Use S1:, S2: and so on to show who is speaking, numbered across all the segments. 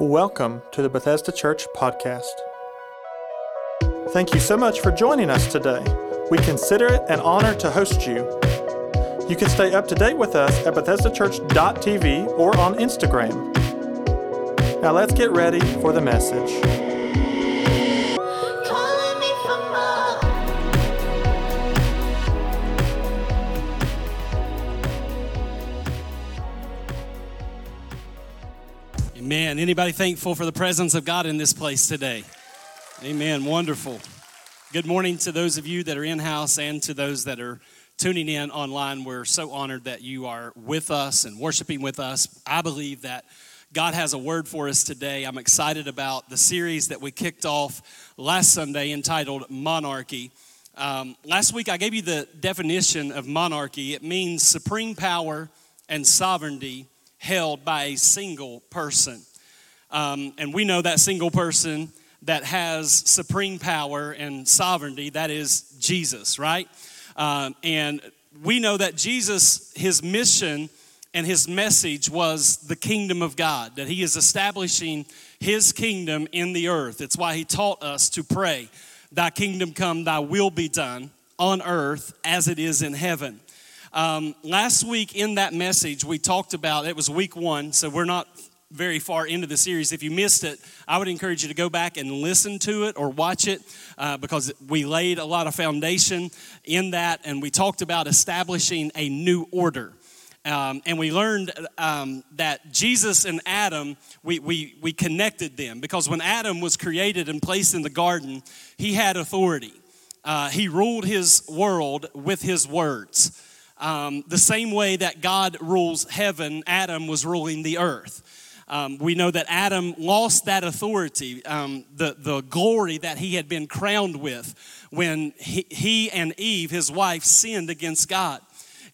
S1: Welcome to the Bethesda Church podcast. Thank you so much for joining us today. We consider it an honor to host you. You can stay up to date with us at BethesdaChurch.tv or on Instagram. Now let's get ready for the message.
S2: Amen. Anybody thankful for the presence of God in this place today? Amen. Wonderful. Good morning to those of you that are in house and to those that are tuning in online. We're so honored that you are with us and worshiping with us. I believe that God has a word for us today. I'm excited about the series that we kicked off last Sunday entitled Monarchy. Um, last week, I gave you the definition of monarchy. It means supreme power and sovereignty held by a single person. Um, and we know that single person that has supreme power and sovereignty, that is Jesus, right? Um, and we know that Jesus, his mission and his message was the kingdom of God, that he is establishing his kingdom in the earth. It's why he taught us to pray, Thy kingdom come, thy will be done on earth as it is in heaven. Um, last week in that message, we talked about it was week one, so we're not very far into the series. If you missed it, I would encourage you to go back and listen to it or watch it uh, because we laid a lot of foundation in that and we talked about establishing a new order. Um, and we learned um, that Jesus and Adam, we, we, we connected them because when Adam was created and placed in the garden, he had authority. Uh, he ruled his world with his words. Um, the same way that God rules heaven, Adam was ruling the earth. Um, we know that Adam lost that authority, um, the, the glory that he had been crowned with when he, he and Eve, his wife, sinned against God.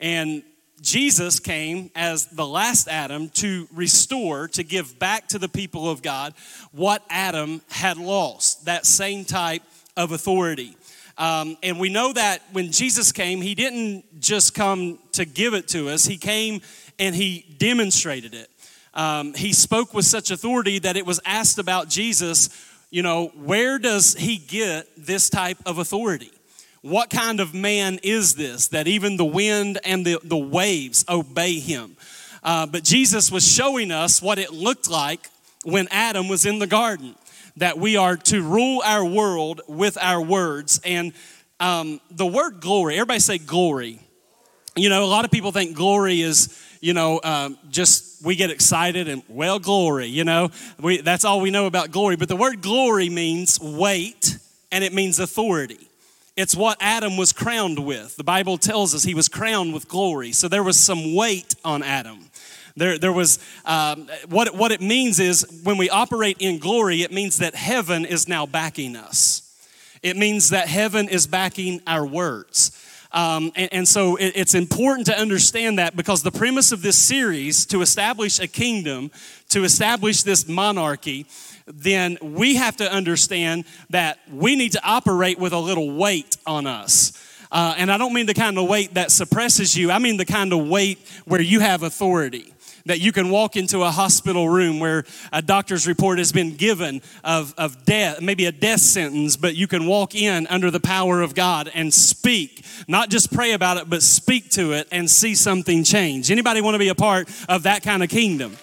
S2: And Jesus came as the last Adam to restore, to give back to the people of God what Adam had lost, that same type of authority. Um, and we know that when Jesus came, he didn't just come to give it to us, he came and he demonstrated it. Um, he spoke with such authority that it was asked about Jesus, you know, where does he get this type of authority? What kind of man is this that even the wind and the, the waves obey him? Uh, but Jesus was showing us what it looked like when Adam was in the garden, that we are to rule our world with our words. And um, the word glory, everybody say glory. You know, a lot of people think glory is, you know, um, just we get excited and, well, glory, you know, we, that's all we know about glory. But the word glory means weight and it means authority. It's what Adam was crowned with. The Bible tells us he was crowned with glory. So there was some weight on Adam. There, there was, um, what, what it means is when we operate in glory, it means that heaven is now backing us. It means that heaven is backing our words. Um, and, and, so it, it's important to understand that because the premise of this series to establish a kingdom, to establish this monarchy, then we have to understand that we need to operate with a little weight on us. Uh, and I don't mean the kind of weight that suppresses you, I mean the kind of weight where you have authority that you can walk into a hospital room where a doctor's report has been given of, of death, maybe a death sentence, but you can walk in under the power of God and speak. Not just pray about it, but speak to it and see something change. Anybody want to be a part of that kind of kingdom?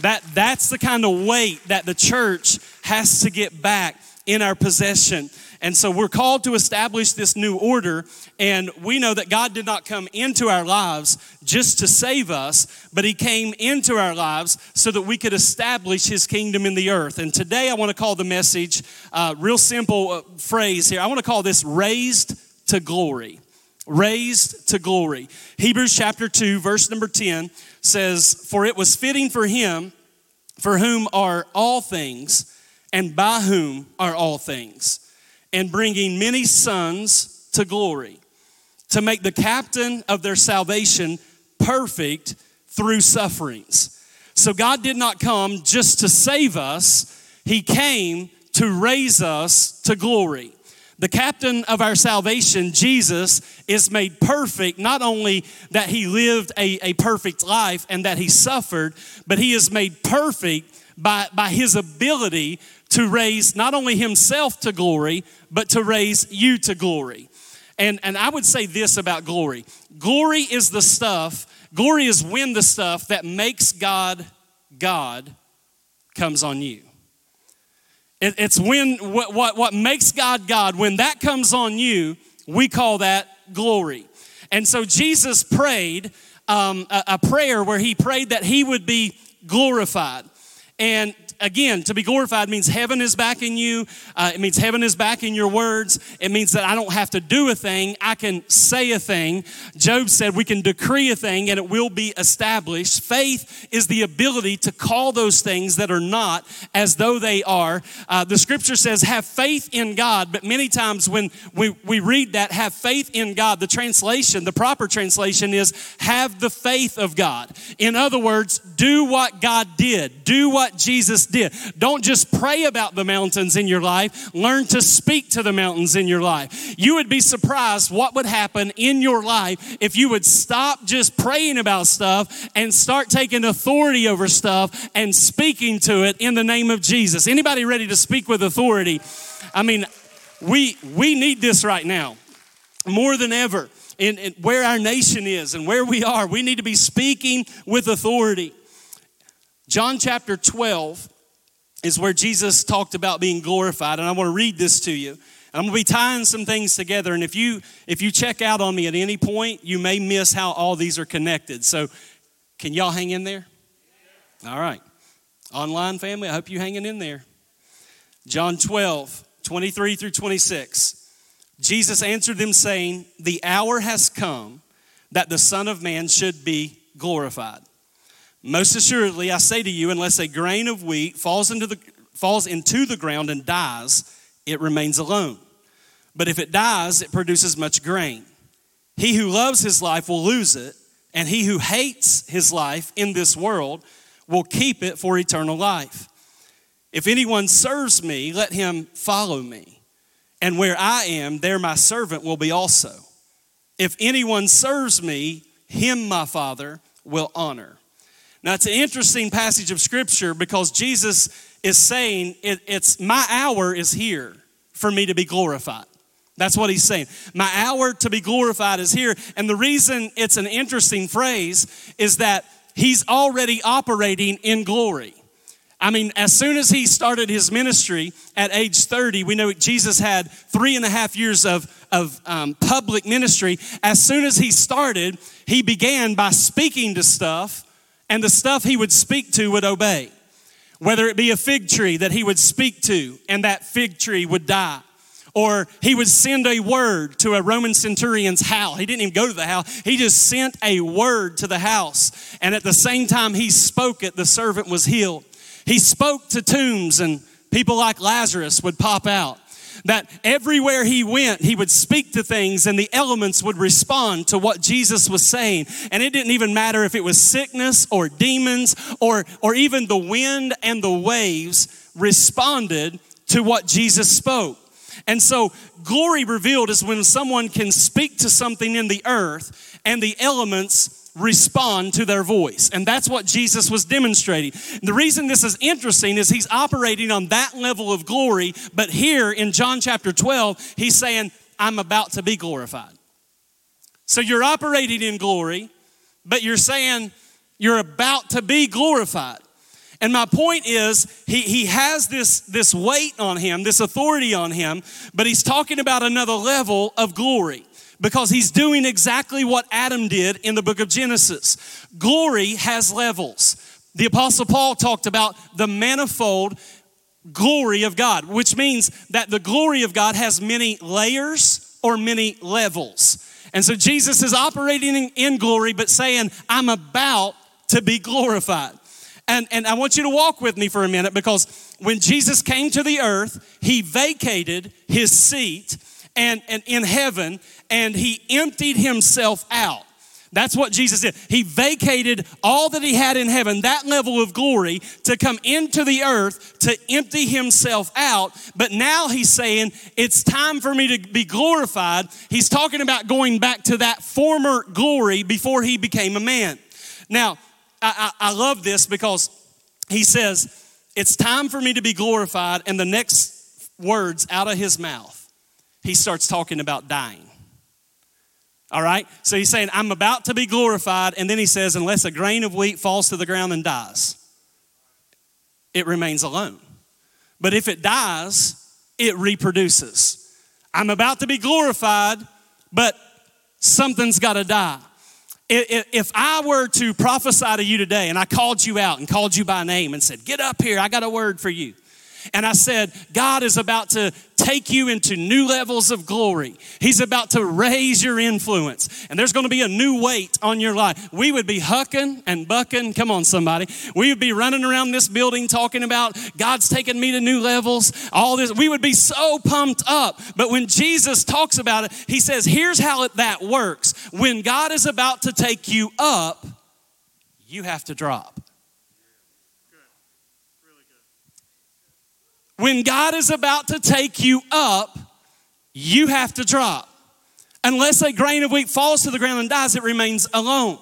S2: That, that's the kind of weight that the church has to get back in our possession. And so we're called to establish this new order. And we know that God did not come into our lives just to save us, but He came into our lives so that we could establish His kingdom in the earth. And today I want to call the message, uh, real simple uh, phrase here. I want to call this raised to glory. Raised to glory. Hebrews chapter 2, verse number 10 says, For it was fitting for Him, for whom are all things, and by whom are all things and bringing many sons to glory, to make the captain of their salvation perfect through sufferings. So God did not come just to save us, He came to raise us to glory. The captain of our salvation, Jesus, is made perfect, not only that he lived a, a perfect life and that he suffered, but he is made perfect by, by his ability to raise not only himself to glory, but to raise you to glory. And, and I would say this about glory glory is the stuff, glory is when the stuff that makes God God comes on you. It, it's when what, what, what makes God God, when that comes on you, we call that glory. And so Jesus prayed um, a, a prayer where he prayed that he would be glorified. And again, to be glorified means heaven is backing you. Uh, it means heaven is backing your words. It means that I don't have to do a thing, I can say a thing. Job said we can decree a thing and it will be established. Faith is the ability to call those things that are not as though they are. Uh, the scripture says, have faith in God, but many times when we, we read that, have faith in God, the translation, the proper translation is, have the faith of God. In other words, do what God did, do what Jesus did. Don't just pray about the mountains in your life, learn to speak to the mountains in your life. You would be surprised what would happen in your life if you would stop just praying about stuff and start taking authority over stuff and speaking to it in the name of Jesus. Anybody ready to speak with authority? I mean, we we need this right now more than ever. In, in, where our nation is and where we are, we need to be speaking with authority. John chapter 12 is where Jesus talked about being glorified. And I want to read this to you. And I'm going to be tying some things together. And if you if you check out on me at any point, you may miss how all these are connected. So can y'all hang in there? All right. Online family, I hope you hanging in there. John 12, 23 through 26. Jesus answered them, saying, The hour has come that the Son of Man should be glorified. Most assuredly, I say to you, unless a grain of wheat falls into the, falls into the ground and dies, it remains alone. But if it dies, it produces much grain. He who loves his life will lose it, and he who hates his life in this world will keep it for eternal life. If anyone serves me, let him follow me. And where I am, there my servant will be also. If anyone serves me, him my Father will honor. Now, it's an interesting passage of scripture because Jesus is saying, it, It's my hour is here for me to be glorified. That's what he's saying. My hour to be glorified is here. And the reason it's an interesting phrase is that he's already operating in glory. I mean, as soon as he started his ministry at age 30, we know Jesus had three and a half years of, of um, public ministry. As soon as he started, he began by speaking to stuff and the stuff he would speak to would obey. Whether it be a fig tree that he would speak to and that fig tree would die. Or he would send a word to a Roman centurion's house. He didn't even go to the house. He just sent a word to the house. And at the same time he spoke it, the servant was healed. He spoke to tombs and people like Lazarus would pop out that everywhere he went, he would speak to things and the elements would respond to what Jesus was saying. And it didn't even matter if it was sickness or demons or, or even the wind and the waves responded to what Jesus spoke. And so, glory revealed is when someone can speak to something in the earth and the elements respond to their voice. And that's what Jesus was demonstrating. The reason this is interesting is he's operating on that level of glory, but here in John chapter 12, he's saying, I'm about to be glorified. So you're operating in glory, but you're saying you're about to be glorified. And my point is, he, he has this, this weight on him, this authority on him, but he's talking about another level of glory because he's doing exactly what Adam did in the book of Genesis. Glory has levels. The Apostle Paul talked about the manifold glory of God, which means that the glory of God has many layers or many levels. And so Jesus is operating in glory, but saying, I'm about to be glorified. And, and I want you to walk with me for a minute because when Jesus came to the earth, he vacated his seat and, and in heaven and he emptied himself out. That's what Jesus did. He vacated all that he had in heaven, that level of glory, to come into the earth to empty himself out. But now he's saying, it's time for me to be glorified. He's talking about going back to that former glory before he became a man. Now, I, I, I love this because he says, it's time for me to be glorified. And the next words out of his mouth, he starts talking about dying. All right? So he's saying, I'm about to be glorified. And then he says, unless a grain of wheat falls to the ground and dies, it remains alone. But if it dies, it reproduces. I'm about to be glorified, but something's got to die. If I were to prophesy to you today and I called you out and called you by name and said, Get up here, I got a word for you. And I said, God is about to take you into new levels of glory. He's about to raise your influence. And there's going to be a new weight on your life. We would be hucking and bucking. Come on, somebody. We would be running around this building talking about God's taking me to new levels, all this. We would be so pumped up. But when Jesus talks about it, he says, here's how that works. When God is about to take you up, you have to drop. When God is about to take you up, you have to drop. Unless a grain of wheat falls to the ground and dies, it remains alone.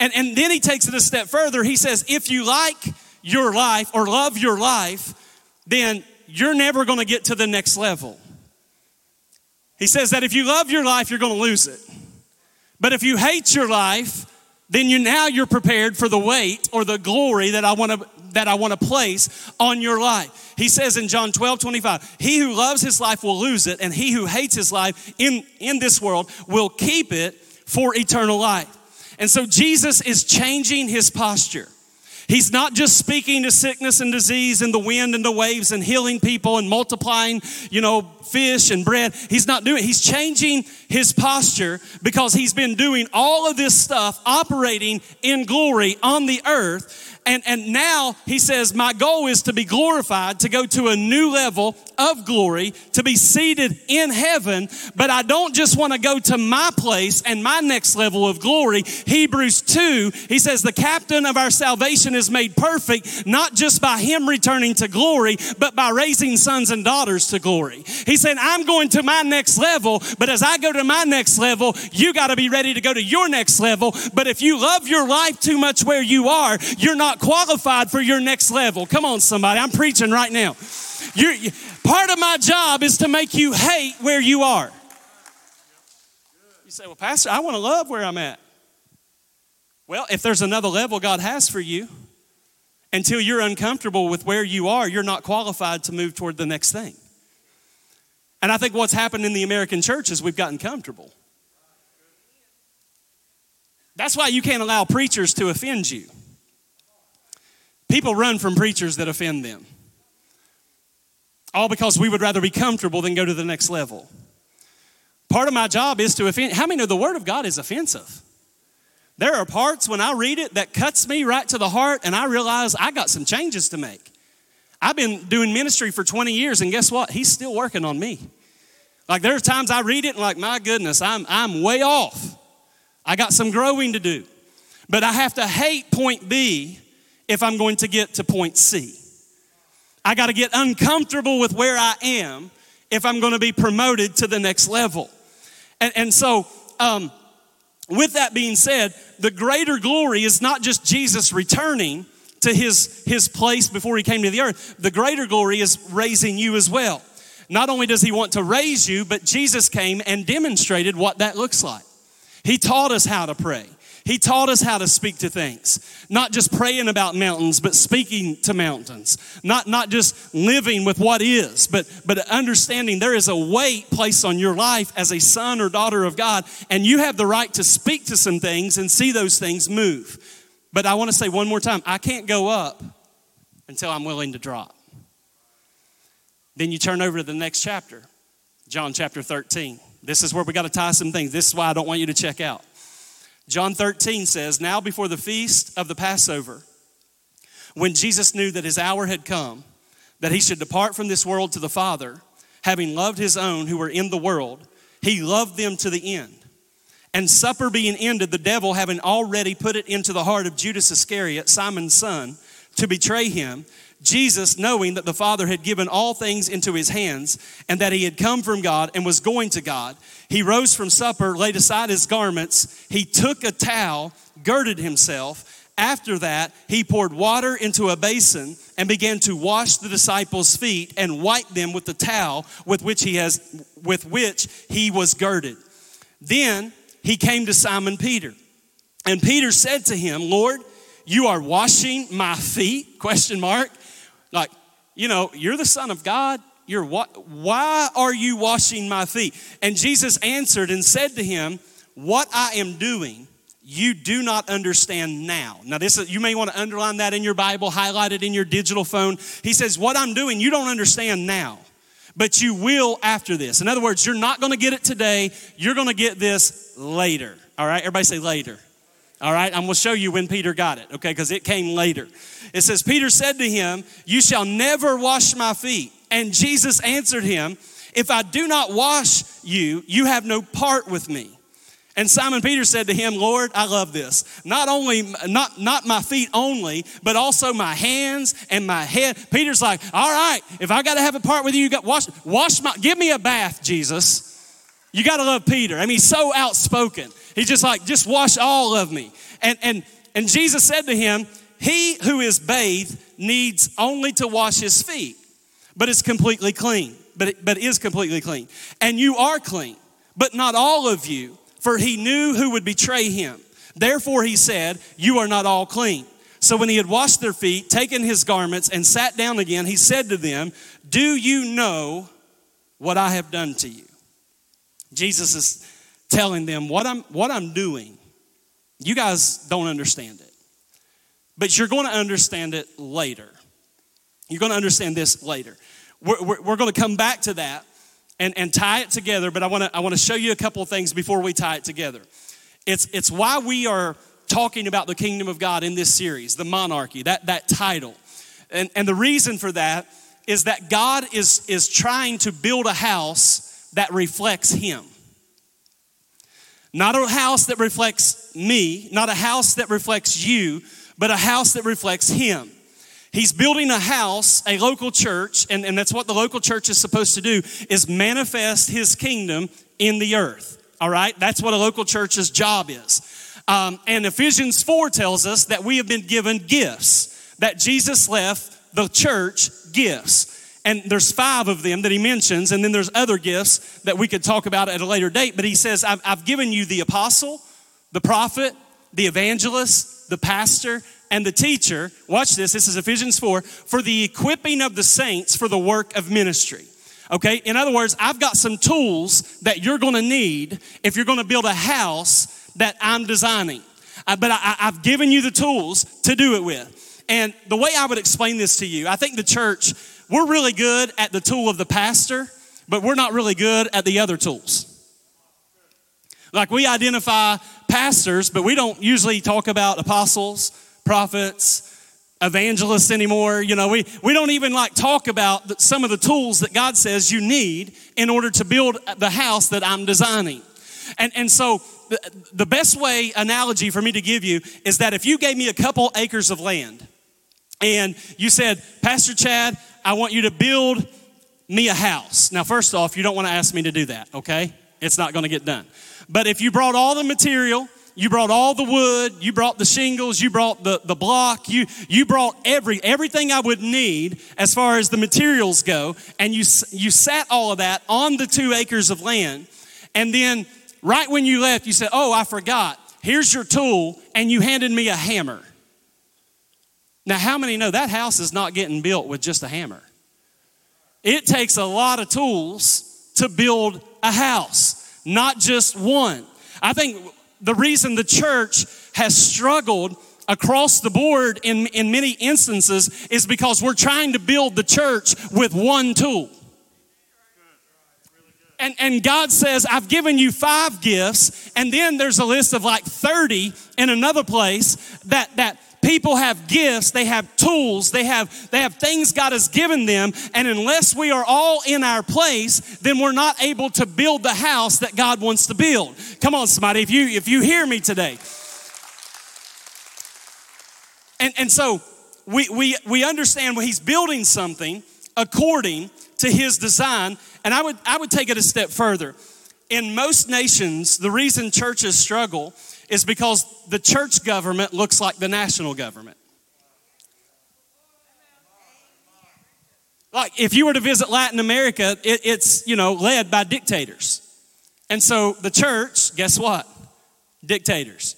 S2: And, and then he takes it a step further. He says, if you like your life or love your life, then you're never going to get to the next level. He says that if you love your life, you're going to lose it. But if you hate your life, then you now you're prepared for the weight or the glory that I want to that I want to place on your life. He says in John 12, 25, he who loves his life will lose it, and he who hates his life in, in this world will keep it for eternal life. And so Jesus is changing his posture. He's not just speaking to sickness and disease and the wind and the waves and healing people and multiplying, you know, fish and bread. He's not doing, he's changing his posture because he's been doing all of this stuff operating in glory on the earth. And, and now he says, My goal is to be glorified, to go to a new level of glory, to be seated in heaven. But I don't just want to go to my place and my next level of glory. Hebrews 2, he says, The captain of our salvation is made perfect, not just by him returning to glory, but by raising sons and daughters to glory. He said, I'm going to my next level, but as I go to my next level, you got to be ready to go to your next level. But if you love your life too much where you are, you're not not qualified for your next level. Come on, somebody. I'm preaching right now. You're, you, part of my job is to make you hate where you are. You say, Well, Pastor, I want to love where I'm at. Well, if there's another level God has for you, until you're uncomfortable with where you are, you're not qualified to move toward the next thing. And I think what's happened in the American church is we've gotten comfortable. That's why you can't allow preachers to offend you. People run from preachers that offend them. All because we would rather be comfortable than go to the next level. Part of my job is to offend. How many know the Word of God is offensive? There are parts when I read it that cuts me right to the heart, and I realize I got some changes to make. I've been doing ministry for 20 years, and guess what? He's still working on me. Like there's times I read it and like, my goodness, I'm I'm way off. I got some growing to do. But I have to hate point B if I'm going to get to point C. I got to get uncomfortable with where I am if I'm going to be promoted to the next level. And, and so, um, with that being said, the greater glory is not just Jesus returning to his, his place before he came to the earth. The greater glory is raising you as well. Not only does he want to raise you, but Jesus came and demonstrated what that looks like. He taught us how to pray. He taught us how to speak to things, not just praying about mountains, but speaking to mountains, not, not just living with what is, but, but understanding there is a weight placed on your life as a son or daughter of God, and you have the right to speak to some things and see those things move. But I want to say one more time I can't go up until I'm willing to drop. Then you turn over to the next chapter, John chapter 13. This is where we got to tie some things. This is why I don't want you to check out. John 13 says, Now before the feast of the Passover, when Jesus knew that his hour had come, that he should depart from this world to the Father, having loved his own who were in the world, he loved them to the end. And supper being ended, the devil having already put it into the heart of Judas Iscariot, Simon's son, to betray him, Jesus, knowing that the Father had given all things into his hands and that he had come from God and was going to God, he rose from supper, laid aside his garments, he took a towel, girded himself. After that, he poured water into a basin and began to wash the disciples' feet and wipe them with the towel with which he has with which he was girded. Then he came to Simon Peter. And Peter said to him, "Lord, you are washing my feet?" question mark. Like, you know, you're the son of God. You're what why are you washing my feet? And Jesus answered and said to him, "What I am doing, you do not understand now. Now, this is, you may want to underline that in your Bible, highlight it in your digital phone. He says, What I'm doing, you don't understand now, but you will after this. In other words, you're not going to get it today, you're going to get this later. All right, everybody say later. All right, I'm going to show you when Peter got it, okay, because it came later. It says, Peter said to him, You shall never wash my feet. And Jesus answered him, If I do not wash you, you have no part with me. And Simon Peter said to him, Lord, I love this. Not only, not, not my feet only, but also my hands and my head. Peter's like, all right, if I got to have a part with you, you got wash, wash my, give me a bath, Jesus. You got to love Peter. I mean, he's so outspoken. He's just like, just wash all of me. And, and, and Jesus said to him, he who is bathed needs only to wash his feet, but it's completely clean, but, it, but is completely clean. And you are clean, but not all of you for he knew who would betray him. Therefore, he said, You are not all clean. So when he had washed their feet, taken his garments, and sat down again, he said to them, Do you know what I have done to you? Jesus is telling them what I'm, what I'm doing. You guys don't understand it, but you're going to understand it later. You're going to understand this later. We're, we're, we're going to come back to that and, and tie it together, but I wanna, I wanna show you a couple of things before we tie it together. It's, it's why we are talking about the kingdom of God in this series, the monarchy, that, that title. And, and the reason for that is that God is, is trying to build a house that reflects Him. Not a house that reflects me, not a house that reflects you, but a house that reflects Him. He's building a house, a local church, and, and that's what the local church is supposed to do, is manifest his kingdom in the earth. All right? That's what a local church's job is. Um, and Ephesians 4 tells us that we have been given gifts, that Jesus left the church gifts. And there's five of them that he mentions, and then there's other gifts that we could talk about at a later date. But he says, I've, I've given you the apostle, the prophet, the evangelist, the pastor, and the teacher, watch this, this is Ephesians 4, for the equipping of the saints for the work of ministry. Okay, in other words, I've got some tools that you're gonna need if you're gonna build a house that I'm designing. But I, I've given you the tools to do it with. And the way I would explain this to you, I think the church, we're really good at the tool of the pastor, but we're not really good at the other tools. Like we identify pastors, but we don't usually talk about apostles, prophets, evangelists anymore. You know, we, we don't even like talk about some of the tools that God says you need in order to build the house that I'm designing. And, and so the, the best way analogy for me to give you is that if you gave me a couple acres of land and you said, Pastor Chad, I want you to build me a house. Now, first off, you don't want to ask me to do that, okay? It's not going to get done. But if you brought all the material, you brought all the wood, you brought the shingles, you brought the, the block, you, you brought every, everything I would need as far as the materials go, and you, you sat all of that on the two acres of land. And then right when you left, you said, Oh, I forgot. Here's your tool, and you handed me a hammer. Now, how many know that house is not getting built with just a hammer? It takes a lot of tools to build a house, not just one. I think the reason the church has struggled across the board in, in many instances is because we're trying to build the church with one tool. And, and God says, I've given you five gifts. And then there's a list of like 30 in another place that, that people have gifts, they have tools, they have, they have things God has given them. And unless we are all in our place, then we're not able to build the house that God wants to build. Come on, somebody, if you, if you hear me today. And, and so we, we, we understand when he's building something according to his design. And I would, I would take it a step further. In most nations, the reason churches struggle is because the church government looks like the national government. Like if you were to visit Latin America, it, it's, you know, led by dictators. And so the church, guess what? Dictators.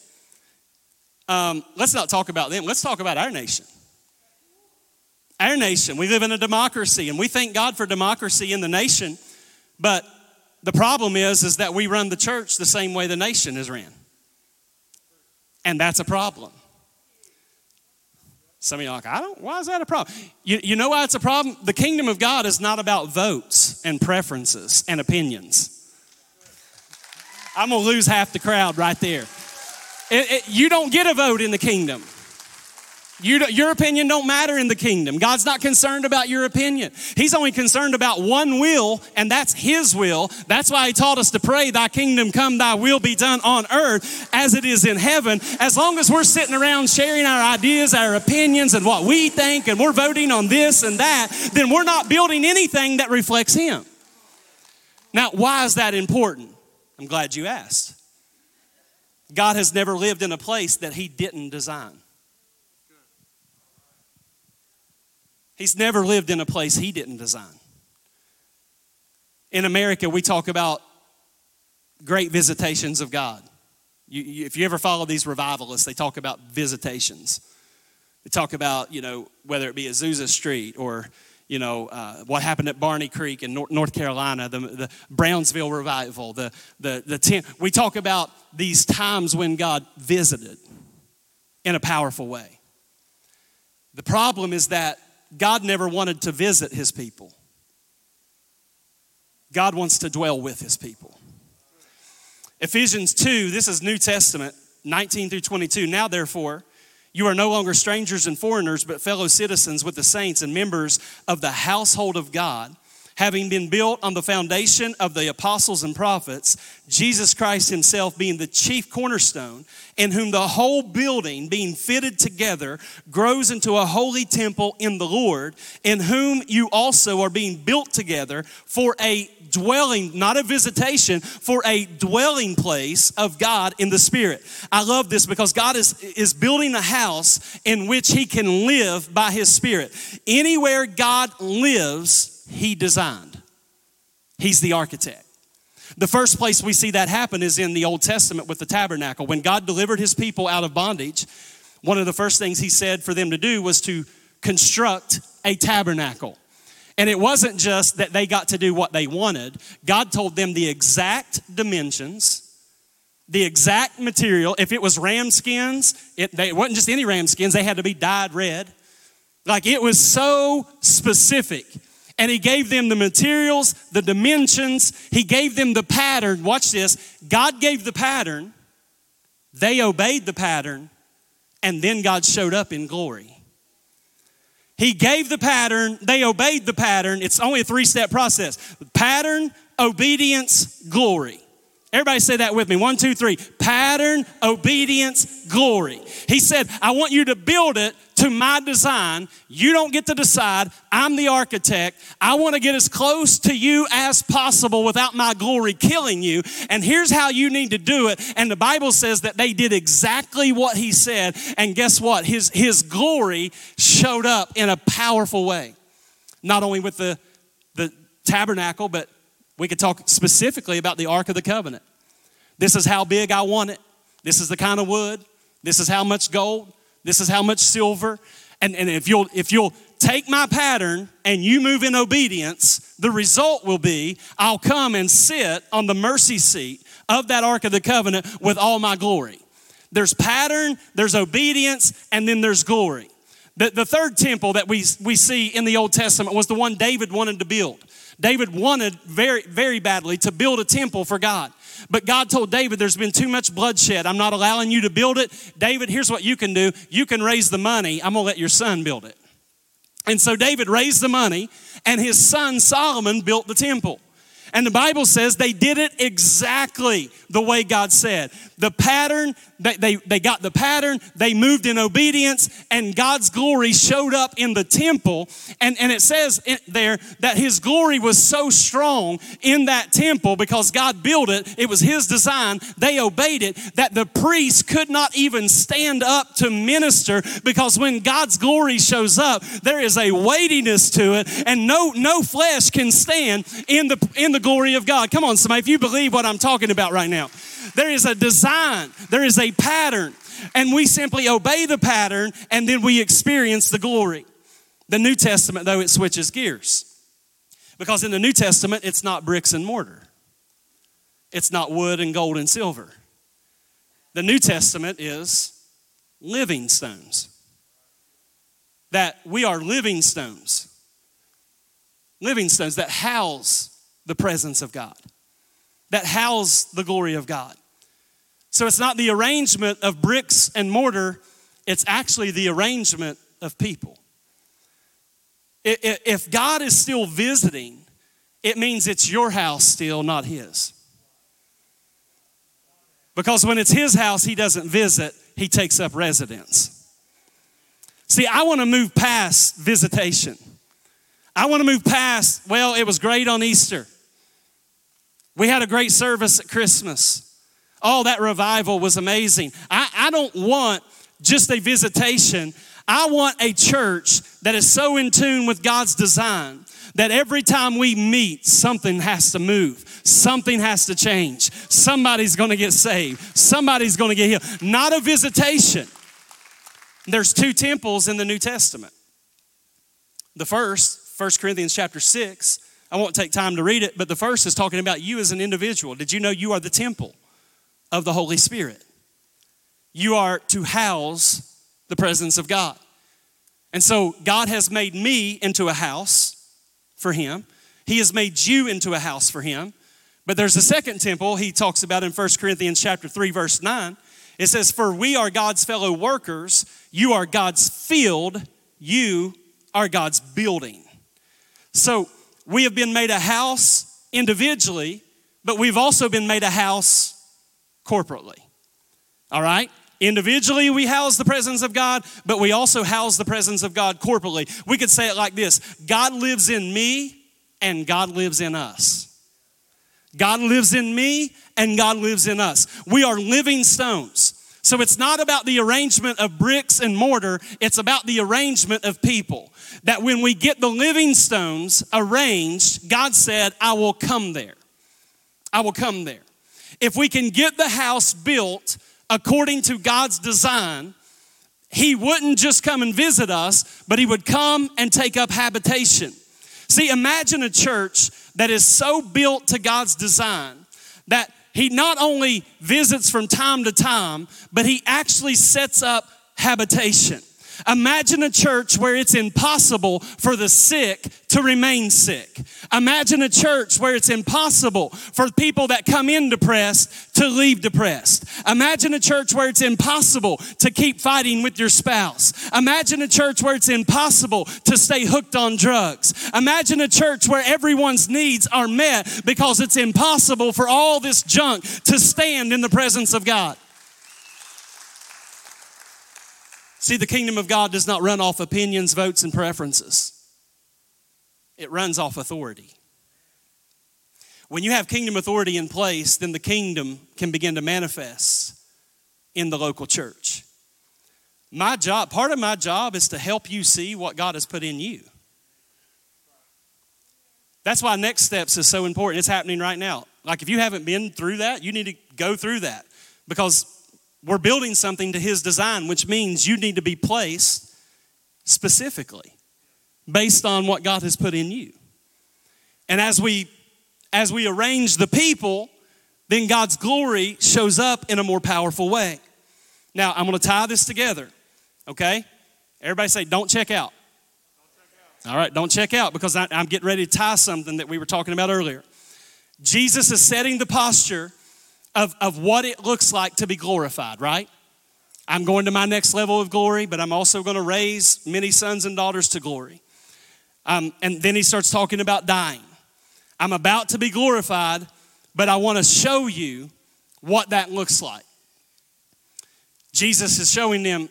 S2: Um, let's not talk about them. Let's talk about our nation. Our nation. We live in a democracy, and we thank God for democracy in the nation. But the problem is, is that we run the church the same way the nation is ran. And that's a problem. Some of you are like, I don't, why is that a problem? You, you know why it's a problem? The kingdom of God is not about votes and preferences and opinions. I'm gonna lose half the crowd right there. It, it, you don't get a vote in the kingdom. You, your opinion don't matter in the kingdom. God's not concerned about your opinion. He's only concerned about one will, and that's His will. That's why He taught us to pray, Thy kingdom come, Thy will be done on earth as it is in heaven. As long as we're sitting around sharing our ideas, our opinions, and what we think, and we're voting on this and that, then we're not building anything that reflects Him. Now, why is that important? I'm glad you asked. God has never lived in a place that He didn't design. He's never lived in a place He didn't design. In America, we talk about great visitations of God. You, you, if you ever follow these revivalists, they talk about visitations. They talk about, you know, whether it be Azusa Street or you know, uh, what happened at Barney Creek in North Carolina, the, the Brownsville revival, the, the, the ten, we talk about these times when God visited in a powerful way. The problem is that God never wanted to visit his people. God wants to dwell with his people. Ephesians 2, this is New Testament, 19 through 22. Now, therefore, you are no longer strangers and foreigners, but fellow citizens with the saints and members of the household of God, having been built on the foundation of the apostles and prophets, Jesus Christ Himself being the chief cornerstone, in whom the whole building, being fitted together, grows into a holy temple in the Lord, in whom you also are being built together for a dwelling, not a visitation, for a dwelling place of God in the Spirit. I love this because God is, is building a house in which He can live by His Spirit. Anywhere God lives, He designed, He's the architect. The first place we see that happen is in the Old Testament with the tabernacle. When God delivered His people out of bondage, one of the first things He said for them to do was to construct a tabernacle. And it wasn't just that they got to do what they wanted, God told them the exact dimensions, the exact material. If it was ram skins, it, they, it wasn't just any ram skins, they had to be dyed red. Like it was so specific. And he gave them the materials, the dimensions, he gave them the pattern. Watch this God gave the pattern, they obeyed the pattern, and then God showed up in glory. He gave the pattern, they obeyed the pattern. It's only a three step process pattern, obedience, glory. Everybody say that with me. One, two, three. Pattern, obedience, glory. He said, I want you to build it to my design. You don't get to decide. I'm the architect. I want to get as close to you as possible without my glory killing you. And here's how you need to do it. And the Bible says that they did exactly what he said. And guess what? His, his glory showed up in a powerful way. Not only with the, the tabernacle, but we could talk specifically about the Ark of the Covenant. This is how big I want it. This is the kind of wood. This is how much gold. This is how much silver. And, and if you'll if you'll take my pattern and you move in obedience, the result will be I'll come and sit on the mercy seat of that Ark of the Covenant with all my glory. There's pattern, there's obedience, and then there's glory. The, the third temple that we, we see in the Old Testament was the one David wanted to build. David wanted very, very badly to build a temple for God. But God told David, There's been too much bloodshed. I'm not allowing you to build it. David, here's what you can do you can raise the money. I'm going to let your son build it. And so David raised the money, and his son Solomon built the temple. And the Bible says they did it exactly the way God said. The pattern, they, they, they got the pattern, they moved in obedience, and God's glory showed up in the temple. And, and it says there that his glory was so strong in that temple because God built it, it was his design, they obeyed it, that the priests could not even stand up to minister because when God's glory shows up, there is a weightiness to it, and no, no flesh can stand in the, in the glory of God. Come on, somebody, if you believe what I'm talking about right now. There is a design, there is a pattern, and we simply obey the pattern and then we experience the glory. The New Testament, though, it switches gears. Because in the New Testament, it's not bricks and mortar, it's not wood and gold and silver. The New Testament is living stones. That we are living stones. Living stones that house the presence of God, that house the glory of God. So it's not the arrangement of bricks and mortar, it's actually the arrangement of people. If God is still visiting, it means it's your house still, not His. Because when it's His house, He doesn't visit, He takes up residence. See, I want to move past visitation. I want to move past, well, it was great on Easter. We had a great service at Christmas. Oh, that revival was amazing. I, I don't want just a visitation. I want a church that is so in tune with God's design that every time we meet, something has to move, something has to change. Somebody's gonna get saved, somebody's gonna get healed. Not a visitation. There's two temples in the New Testament. The first, 1 Corinthians chapter 6, I won't take time to read it, but the first is talking about you as an individual. Did you know you are the temple of the Holy Spirit? You are to house the presence of God. And so God has made me into a house for Him. He has made you into a house for Him. But there's a second temple he talks about in 1 Corinthians chapter 3 verse 9. It says for we are God's fellow workers, you are God's field, you are God's building. So we have been made a house individually, but we've also been made a house corporately. All right? Individually, we house the presence of God, but we also house the presence of God corporately. We could say it like this God lives in me, and God lives in us. God lives in me, and God lives in us. We are living stones. So it's not about the arrangement of bricks and mortar, it's about the arrangement of people. That when we get the living stones arranged, God said, I will come there. I will come there. If we can get the house built according to God's design, He wouldn't just come and visit us, but He would come and take up habitation. See, imagine a church that is so built to God's design that he not only visits from time to time, but he actually sets up habitation. Imagine a church where it's impossible for the sick to remain sick. Imagine a church where it's impossible for people that come in depressed to leave depressed. Imagine a church where it's impossible to keep fighting with your spouse. Imagine a church where it's impossible to stay hooked on drugs. Imagine a church where everyone's needs are met because it's impossible for all this junk to stand in the presence of God. See, the kingdom of God does not run off opinions, votes, and preferences, it runs off authority. When you have kingdom authority in place, then the kingdom can begin to manifest in the local church. My job, part of my job is to help you see what God has put in you. That's why next steps is so important. It's happening right now. Like if you haven't been through that, you need to go through that because we're building something to his design, which means you need to be placed specifically based on what God has put in you. And as we as we arrange the people, then God's glory shows up in a more powerful way. Now, I'm going to tie this together, okay? Everybody say, don't check out. All right, don't check out because I, I'm getting ready to tie something that we were talking about earlier. Jesus is setting the posture of, of what it looks like to be glorified, right? I'm going to my next level of glory, but I'm also going to raise many sons and daughters to glory. Um, and then he starts talking about dying. I'm about to be glorified, but I want to show you what that looks like. Jesus is showing them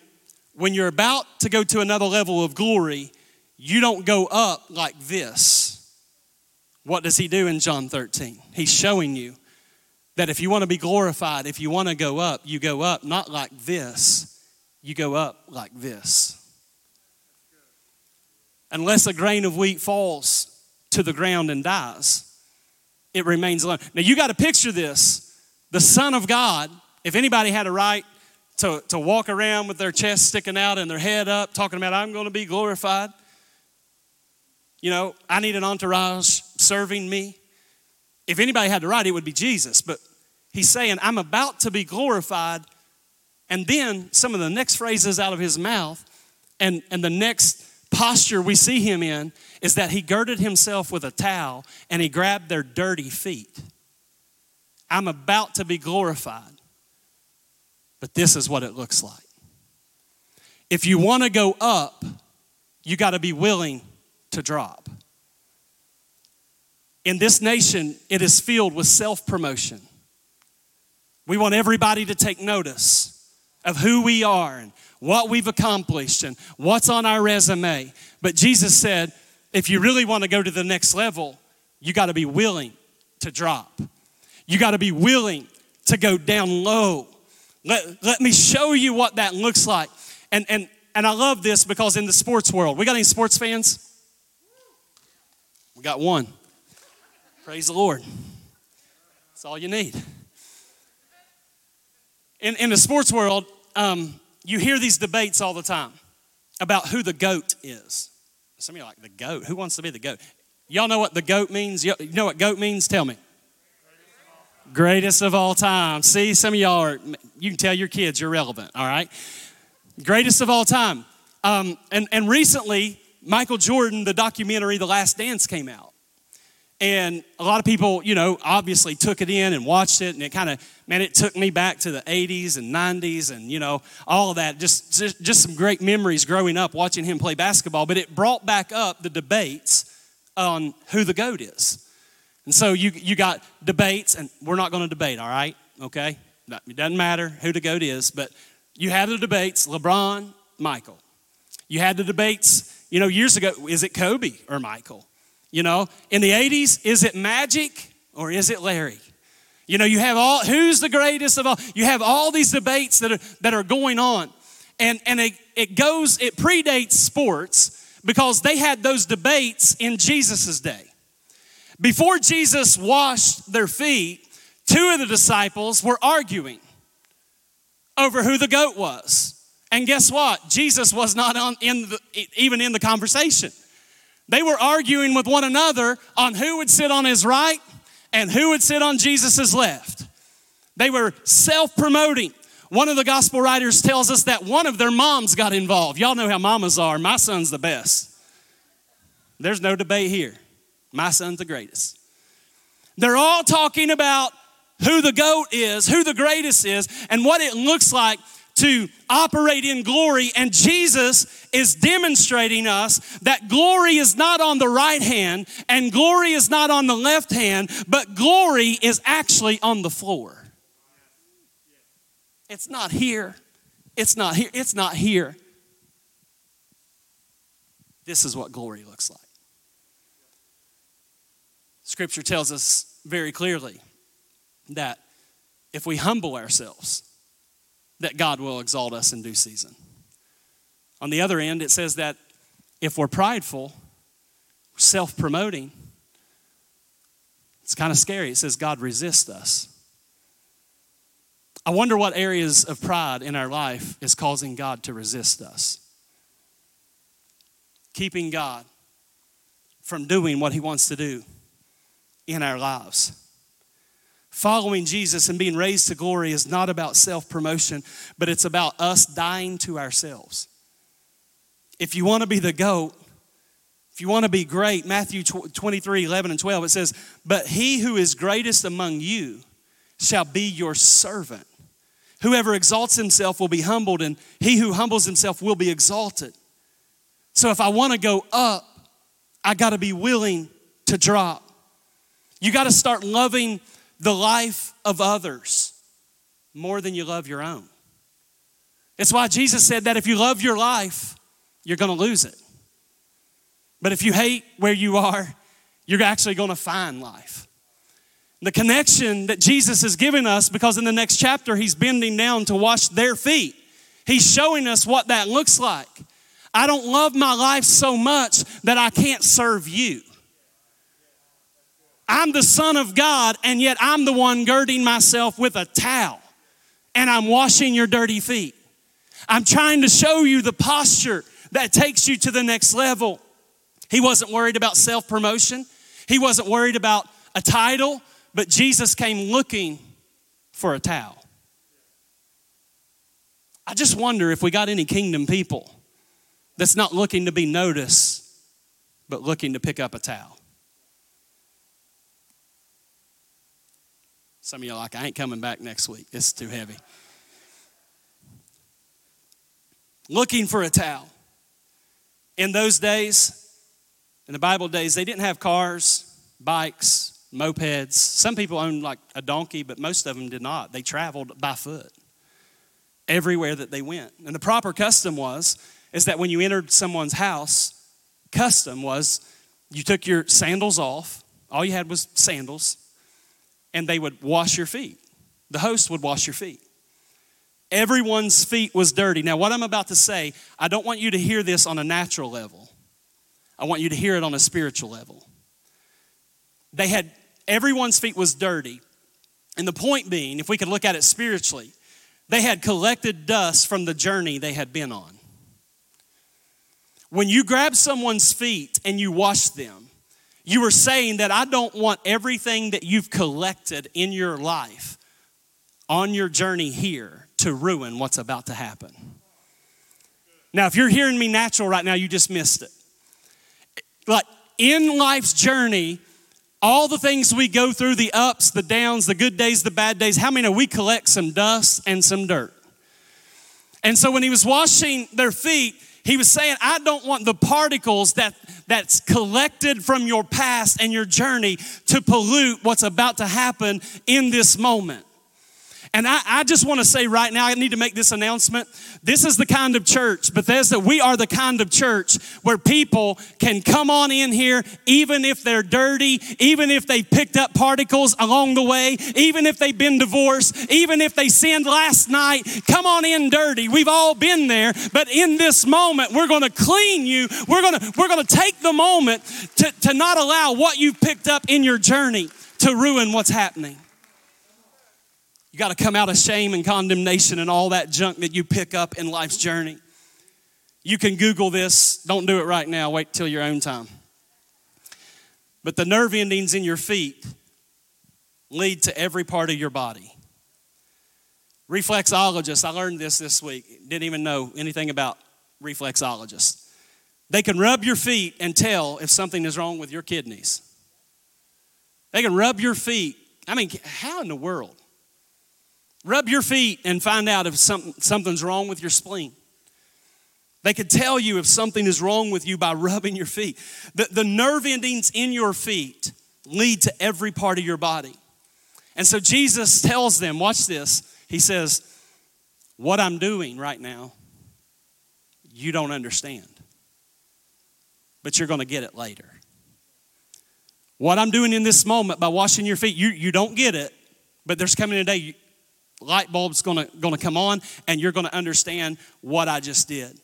S2: when you're about to go to another level of glory, you don't go up like this. What does he do in John 13? He's showing you that if you want to be glorified, if you want to go up, you go up not like this, you go up like this. Unless a grain of wheat falls to the ground and dies, it remains alone. Now you got to picture this. The Son of God, if anybody had a right to, to walk around with their chest sticking out and their head up, talking about, I'm going to be glorified. You know, I need an entourage serving me. If anybody had to write, it would be Jesus. But he's saying, I'm about to be glorified. And then some of the next phrases out of his mouth and, and the next posture we see him in is that he girded himself with a towel and he grabbed their dirty feet. I'm about to be glorified. But this is what it looks like. If you want to go up, you got to be willing to drop. In this nation, it is filled with self promotion. We want everybody to take notice of who we are and what we've accomplished and what's on our resume. But Jesus said, if you really want to go to the next level, you got to be willing to drop. You got to be willing to go down low. Let, let me show you what that looks like. And, and, and I love this because in the sports world, we got any sports fans? We got one. Praise the Lord. That's all you need. In, in the sports world, um, you hear these debates all the time about who the GOAT is. Some of you are like, the GOAT? Who wants to be the GOAT? Y'all know what the GOAT means? You know what GOAT means? Tell me. Greatest of all time. See, some of y'all are, you can tell your kids you're relevant, all right? Greatest of all time. Um, and, and recently, Michael Jordan, the documentary The Last Dance came out. And a lot of people, you know, obviously took it in and watched it, and it kind of, man, it took me back to the 80s and 90s and, you know, all of that. Just, just, just some great memories growing up watching him play basketball. But it brought back up the debates on who the GOAT is. And so you, you got debates, and we're not going to debate, all right? Okay? It doesn't matter who the GOAT is, but you had the debates LeBron, Michael. You had the debates, you know, years ago is it Kobe or Michael? You know, in the 80s, is it Magic or is it Larry? You know, you have all, who's the greatest of all? You have all these debates that are, that are going on. And, and it, it goes, it predates sports because they had those debates in Jesus' day. Before Jesus washed their feet, two of the disciples were arguing over who the goat was. And guess what? Jesus was not on, in the, even in the conversation. They were arguing with one another on who would sit on his right and who would sit on Jesus' left. They were self promoting. One of the gospel writers tells us that one of their moms got involved. Y'all know how mamas are. My son's the best. There's no debate here. My son's the greatest. They're all talking about who the GOAT is, who the greatest is, and what it looks like to operate in glory. And Jesus is demonstrating us that glory is not on the right hand and glory is not on the left hand, but glory is actually on the floor. It's not here. It's not here. It's not here. This is what glory looks like. Scripture tells us very clearly that if we humble ourselves, that God will exalt us in due season. On the other end, it says that if we're prideful, self promoting, it's kind of scary. It says God resists us. I wonder what areas of pride in our life is causing God to resist us. Keeping God from doing what He wants to do in our lives. Following Jesus and being raised to glory is not about self promotion, but it's about us dying to ourselves. if you want to be the goat, if you want to be great, Matthew 23 11 and 12, it says, But he who is greatest among you shall be your servant. Whoever exalts himself will be humbled, and he who humbles himself will be exalted. So if I want to go up, I got to be willing to drop. You got to start loving the life of others more than you love your own. It's why Jesus said that if you love your life, you're going to lose it. But if you hate where you are, you're actually going to find life. The connection that Jesus is giving us, because in the next chapter, he's bending down to wash their feet. He's showing us what that looks like. I don't love my life so much that I can't serve you. I'm the Son of God, and yet I'm the one girding myself with a towel, and I'm washing your dirty feet. I'm trying to show you the posture that takes you to the next level. He wasn't worried about self promotion, he wasn't worried about a title, but Jesus came looking for a towel. I just wonder if we got any kingdom people that's not looking to be noticed, but looking to pick up a towel. Some of you are like, I ain't coming back next week. It's too heavy. Looking for a towel. In those days, in the Bible days, they didn't have cars, bikes, mopeds. Some people owned like a donkey, but most of them did not. They traveled by foot everywhere that they went. And the proper custom was is that when you entered someone's house, custom was you took your sandals off. All you had was sandals and they would wash your feet. The host would wash your feet. Everyone's feet was dirty. Now, what I'm about to say, I don't want you to hear this on a natural level. I want you to hear it on a spiritual level. They had, everyone's feet was dirty. And the point being, if we could look at it spiritually, they had collected dust from the journey they had been on. When you grab someone's feet and you wash them, you were saying that I don't want everything that you've collected in your life on your journey here to ruin what's about to happen. Now, if you're hearing me natural right now, you just missed it. Like in life's journey, all the things we go through the ups, the downs, the good days, the bad days how many we collect some dust and some dirt? And so when he was washing their feet, he was saying, I don't want the particles that, that's collected from your past and your journey to pollute what's about to happen in this moment. And I, I just want to say right now, I need to make this announcement. This is the kind of church, Bethesda, we are the kind of church where people can come on in here, even if they're dirty, even if they picked up particles along the way, even if they've been divorced, even if they sinned last night. Come on in dirty. We've all been there. But in this moment, we're going to clean you. We're going to, we're going to take the moment to, to not allow what you've picked up in your journey to ruin what's happening. You got to come out of shame and condemnation and all that junk that you pick up in life's journey. You can Google this. Don't do it right now. Wait till your own time. But the nerve endings in your feet lead to every part of your body. Reflexologists, I learned this this week. Didn't even know anything about reflexologists. They can rub your feet and tell if something is wrong with your kidneys. They can rub your feet. I mean, how in the world? Rub your feet and find out if something, something's wrong with your spleen. They could tell you if something is wrong with you by rubbing your feet. The, the nerve endings in your feet lead to every part of your body. And so Jesus tells them, watch this. He says, What I'm doing right now, you don't understand, but you're going to get it later. What I'm doing in this moment by washing your feet, you, you don't get it, but there's coming a day light bulb's gonna, gonna come on and you're gonna understand what I just did.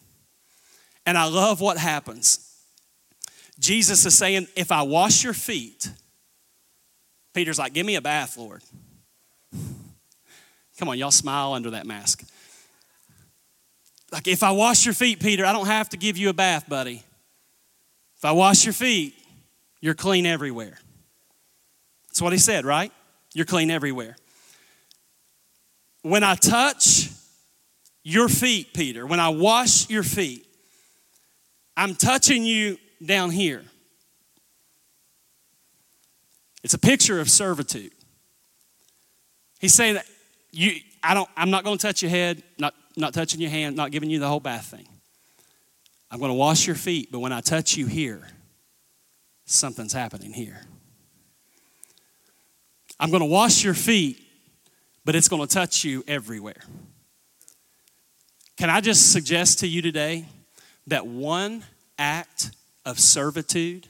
S2: And I love what happens. Jesus is saying, if I wash your feet, Peter's like, give me a bath, Lord. Come on, y'all smile under that mask. Like, if I wash your feet, Peter, I don't have to give you a bath, buddy. If I wash your feet, you're clean everywhere. That's what he said, right? You're clean everywhere. When I touch your feet, Peter, when I wash your feet, I'm touching you down here. It's a picture of servitude. He's saying that you, I don't, I'm not going to touch your head, not, not touching your hand, not giving you the whole bath thing. I'm going to wash your feet, but when I touch you here, something's happening here. I'm going to wash your feet, but it's going to touch you everywhere. Can I just suggest to you today that one act of servitude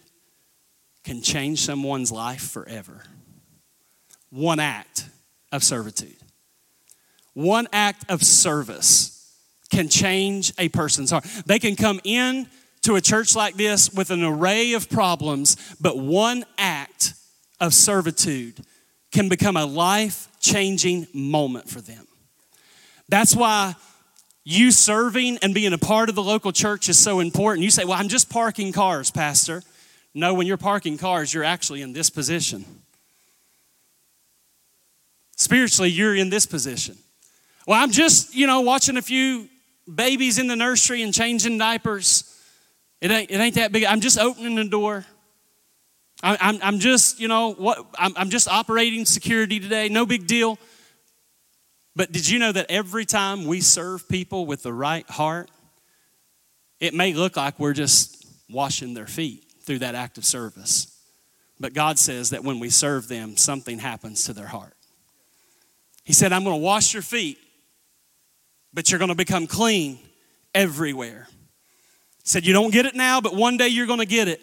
S2: can change someone's life forever? One act of servitude. One act of service can change a person's heart. They can come in to a church like this with an array of problems, but one act of servitude can become a life changing moment for them. That's why you serving and being a part of the local church is so important. You say, Well, I'm just parking cars, Pastor. No, when you're parking cars, you're actually in this position. Spiritually, you're in this position. Well, I'm just, you know, watching a few babies in the nursery and changing diapers. It ain't, it ain't that big. I'm just opening the door. I'm, I'm just, you know, what I'm, I'm just operating security today. No big deal. But did you know that every time we serve people with the right heart, it may look like we're just washing their feet through that act of service. But God says that when we serve them, something happens to their heart. He said, I'm going to wash your feet, but you're going to become clean everywhere. He said, You don't get it now, but one day you're going to get it.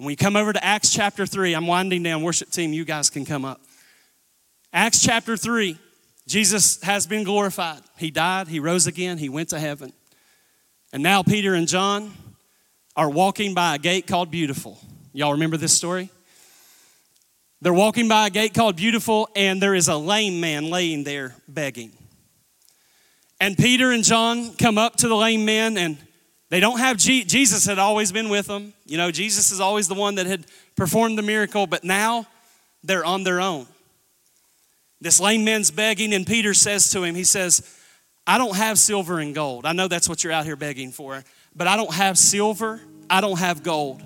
S2: When we come over to Acts chapter 3, I'm winding down. Worship team, you guys can come up. Acts chapter 3, Jesus has been glorified. He died, he rose again, he went to heaven. And now Peter and John are walking by a gate called Beautiful. Y'all remember this story? They're walking by a gate called Beautiful, and there is a lame man laying there begging. And Peter and John come up to the lame man, and they don't have Je- Jesus had always been with them. You know, Jesus is always the one that had performed the miracle, but now they're on their own. This lame man's begging, and Peter says to him, He says, I don't have silver and gold. I know that's what you're out here begging for, but I don't have silver, I don't have gold.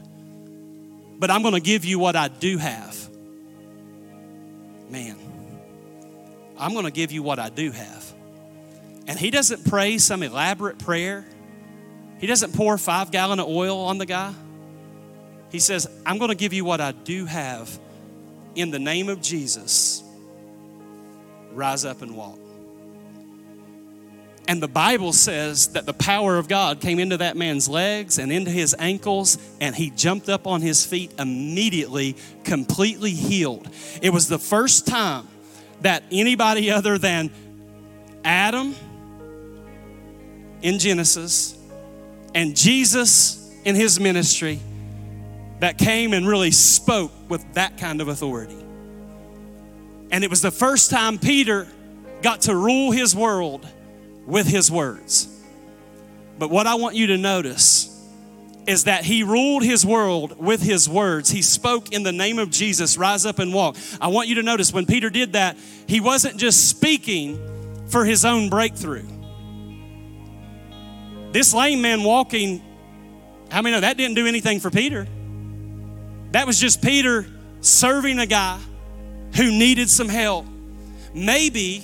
S2: But I'm going to give you what I do have man, I'm going to give you what I do have. And he doesn't pray some elaborate prayer. He doesn't pour five gallon of oil on the guy. He says, I'm going to give you what I do have in the name of Jesus. Rise up and walk. And the Bible says that the power of God came into that man's legs and into his ankles, and he jumped up on his feet immediately, completely healed. It was the first time that anybody other than Adam in Genesis and Jesus in his ministry that came and really spoke with that kind of authority. And it was the first time Peter got to rule his world with his words. But what I want you to notice is that he ruled his world with his words. He spoke in the name of Jesus, rise up and walk. I want you to notice when Peter did that, he wasn't just speaking for his own breakthrough. This lame man walking, how many know that didn't do anything for Peter? That was just Peter serving a guy who needed some help. Maybe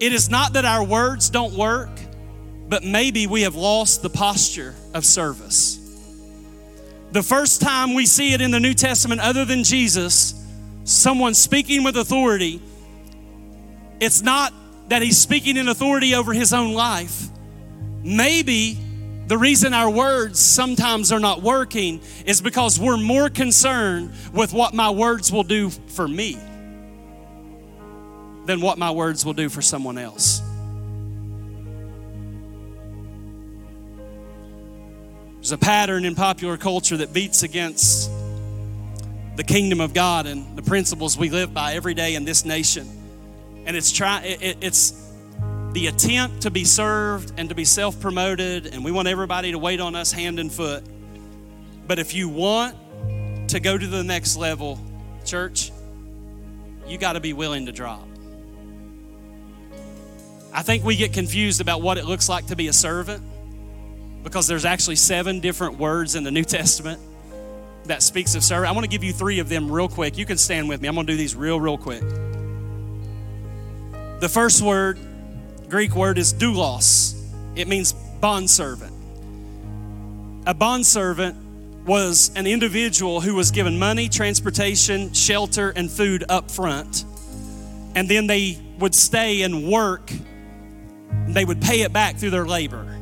S2: it is not that our words don't work, but maybe we have lost the posture of service. The first time we see it in the New Testament, other than Jesus, someone speaking with authority, it's not that he's speaking in authority over his own life. Maybe the reason our words sometimes are not working is because we're more concerned with what my words will do for me than what my words will do for someone else. There's a pattern in popular culture that beats against the kingdom of God and the principles we live by every day in this nation. And it's try, it, it's the attempt to be served and to be self promoted, and we want everybody to wait on us hand and foot. But if you want to go to the next level, church, you got to be willing to drop. I think we get confused about what it looks like to be a servant. because there's actually seven different words in the New Testament that speaks of servant. I want to give you three of them real quick. You can stand with me. I'm going to do these real, real quick. The first word, Greek word, is doulos. It means bondservant. A bondservant was an individual who was given money, transportation, shelter, and food up front. And then they would stay and work. They would pay it back through their labor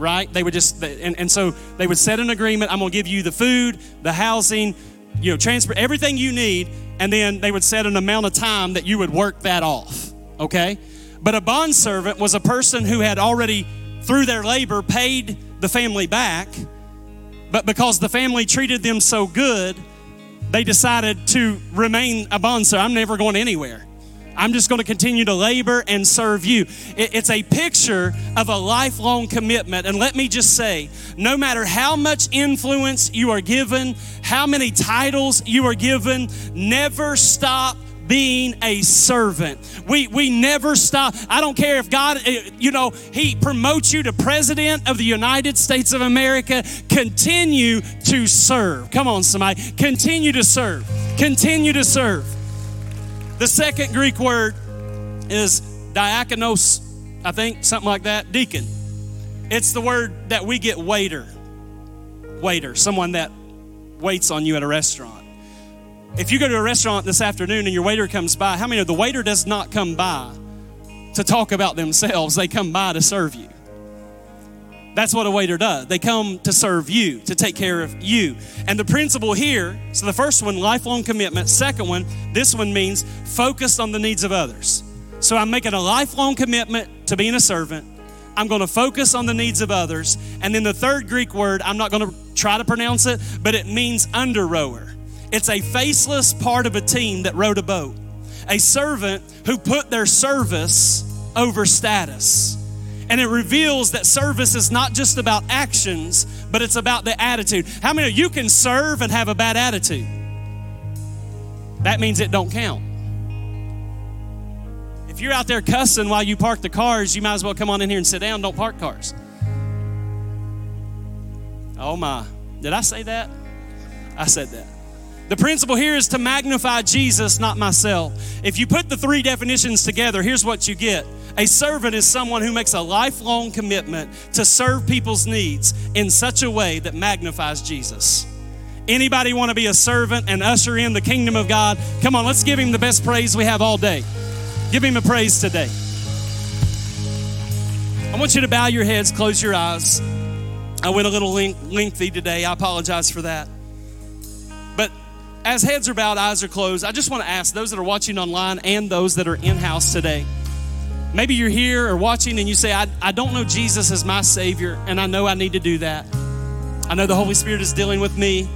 S2: right? They would just, and, and so they would set an agreement I'm going to give you the food, the housing, you know, transport, everything you need, and then they would set an amount of time that you would work that off, okay? But a bond servant was a person who had already, through their labor, paid the family back, but because the family treated them so good, they decided to remain a bond servant. I'm never going anywhere. I'm just going to continue to labor and serve you. It's a picture of a lifelong commitment. And let me just say no matter how much influence you are given, how many titles you are given, never stop being a servant. We, we never stop. I don't care if God, eh, you know, He promotes you to President of the United States of America. Continue to serve. Come on, somebody. Continue to serve. Continue to serve. The second Greek word is diakonos, I think, something like that, deacon. It's the word that we get waiter. Waiter, someone that waits on you at a restaurant. If you go to a restaurant this afternoon and your waiter comes by, how many of the waiter does not come by to talk about themselves? They come by to serve you. That's what a waiter does. They come to serve you, to take care of you. And the principle here so the first one, lifelong commitment. Second one, this one means focused on the needs of others. So I'm making a lifelong commitment to being a servant. I'm going to focus on the needs of others. And then the third Greek word, I'm not going to try to pronounce it, but it means under rower. It's a faceless part of a team that rowed a boat, a servant who put their service over status. And it reveals that service is not just about actions, but it's about the attitude. How many of you can serve and have a bad attitude? That means it don't count. If you're out there cussing while you park the cars, you might as well come on in here and sit down. Don't park cars. Oh my. Did I say that? I said that. The principle here is to magnify Jesus, not myself. If you put the three definitions together, here's what you get. A servant is someone who makes a lifelong commitment to serve people's needs in such a way that magnifies Jesus. Anybody want to be a servant and usher in the kingdom of God? Come on, let's give him the best praise we have all day. Give him a praise today. I want you to bow your heads, close your eyes. I went a little lengthy today. I apologize for that. As heads are bowed, eyes are closed, I just want to ask those that are watching online and those that are in house today. Maybe you're here or watching and you say, I, I don't know Jesus as my Savior, and I know I need to do that. I know the Holy Spirit is dealing with me.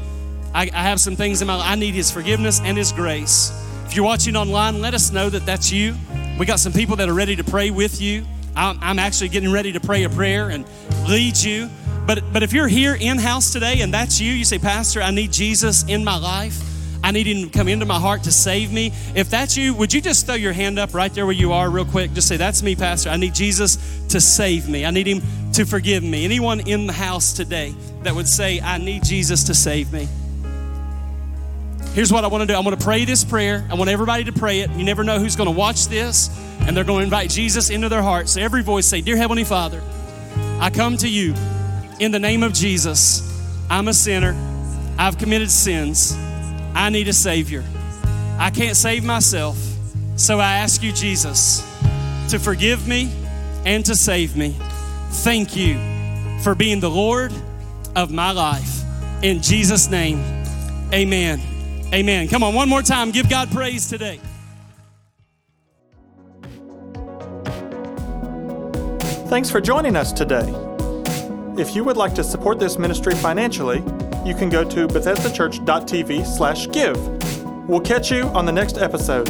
S2: I, I have some things in my life. I need His forgiveness and His grace. If you're watching online, let us know that that's you. We got some people that are ready to pray with you. I'm, I'm actually getting ready to pray a prayer and lead you. But, but if you're here in house today and that's you, you say, Pastor, I need Jesus in my life. I need Him to come into my heart to save me. If that's you, would you just throw your hand up right there where you are, real quick? Just say, That's me, Pastor. I need Jesus to save me. I need Him to forgive me. Anyone in the house today that would say, I need Jesus to save me? Here's what I want to do I want to pray this prayer. I want everybody to pray it. You never know who's going to watch this, and they're going to invite Jesus into their heart. So every voice say, Dear Heavenly Father, I come to you in the name of Jesus. I'm a sinner. I've committed sins. I need a Savior. I can't save myself. So I ask you, Jesus, to forgive me and to save me. Thank you for being the Lord of my life. In Jesus' name, amen. Amen. Come on, one more time. Give God praise today.
S1: Thanks for joining us today. If you would like to support this ministry financially, you can go to bethesdachurch.tv slash give. We'll catch you on the next episode.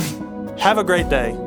S1: Have a great day.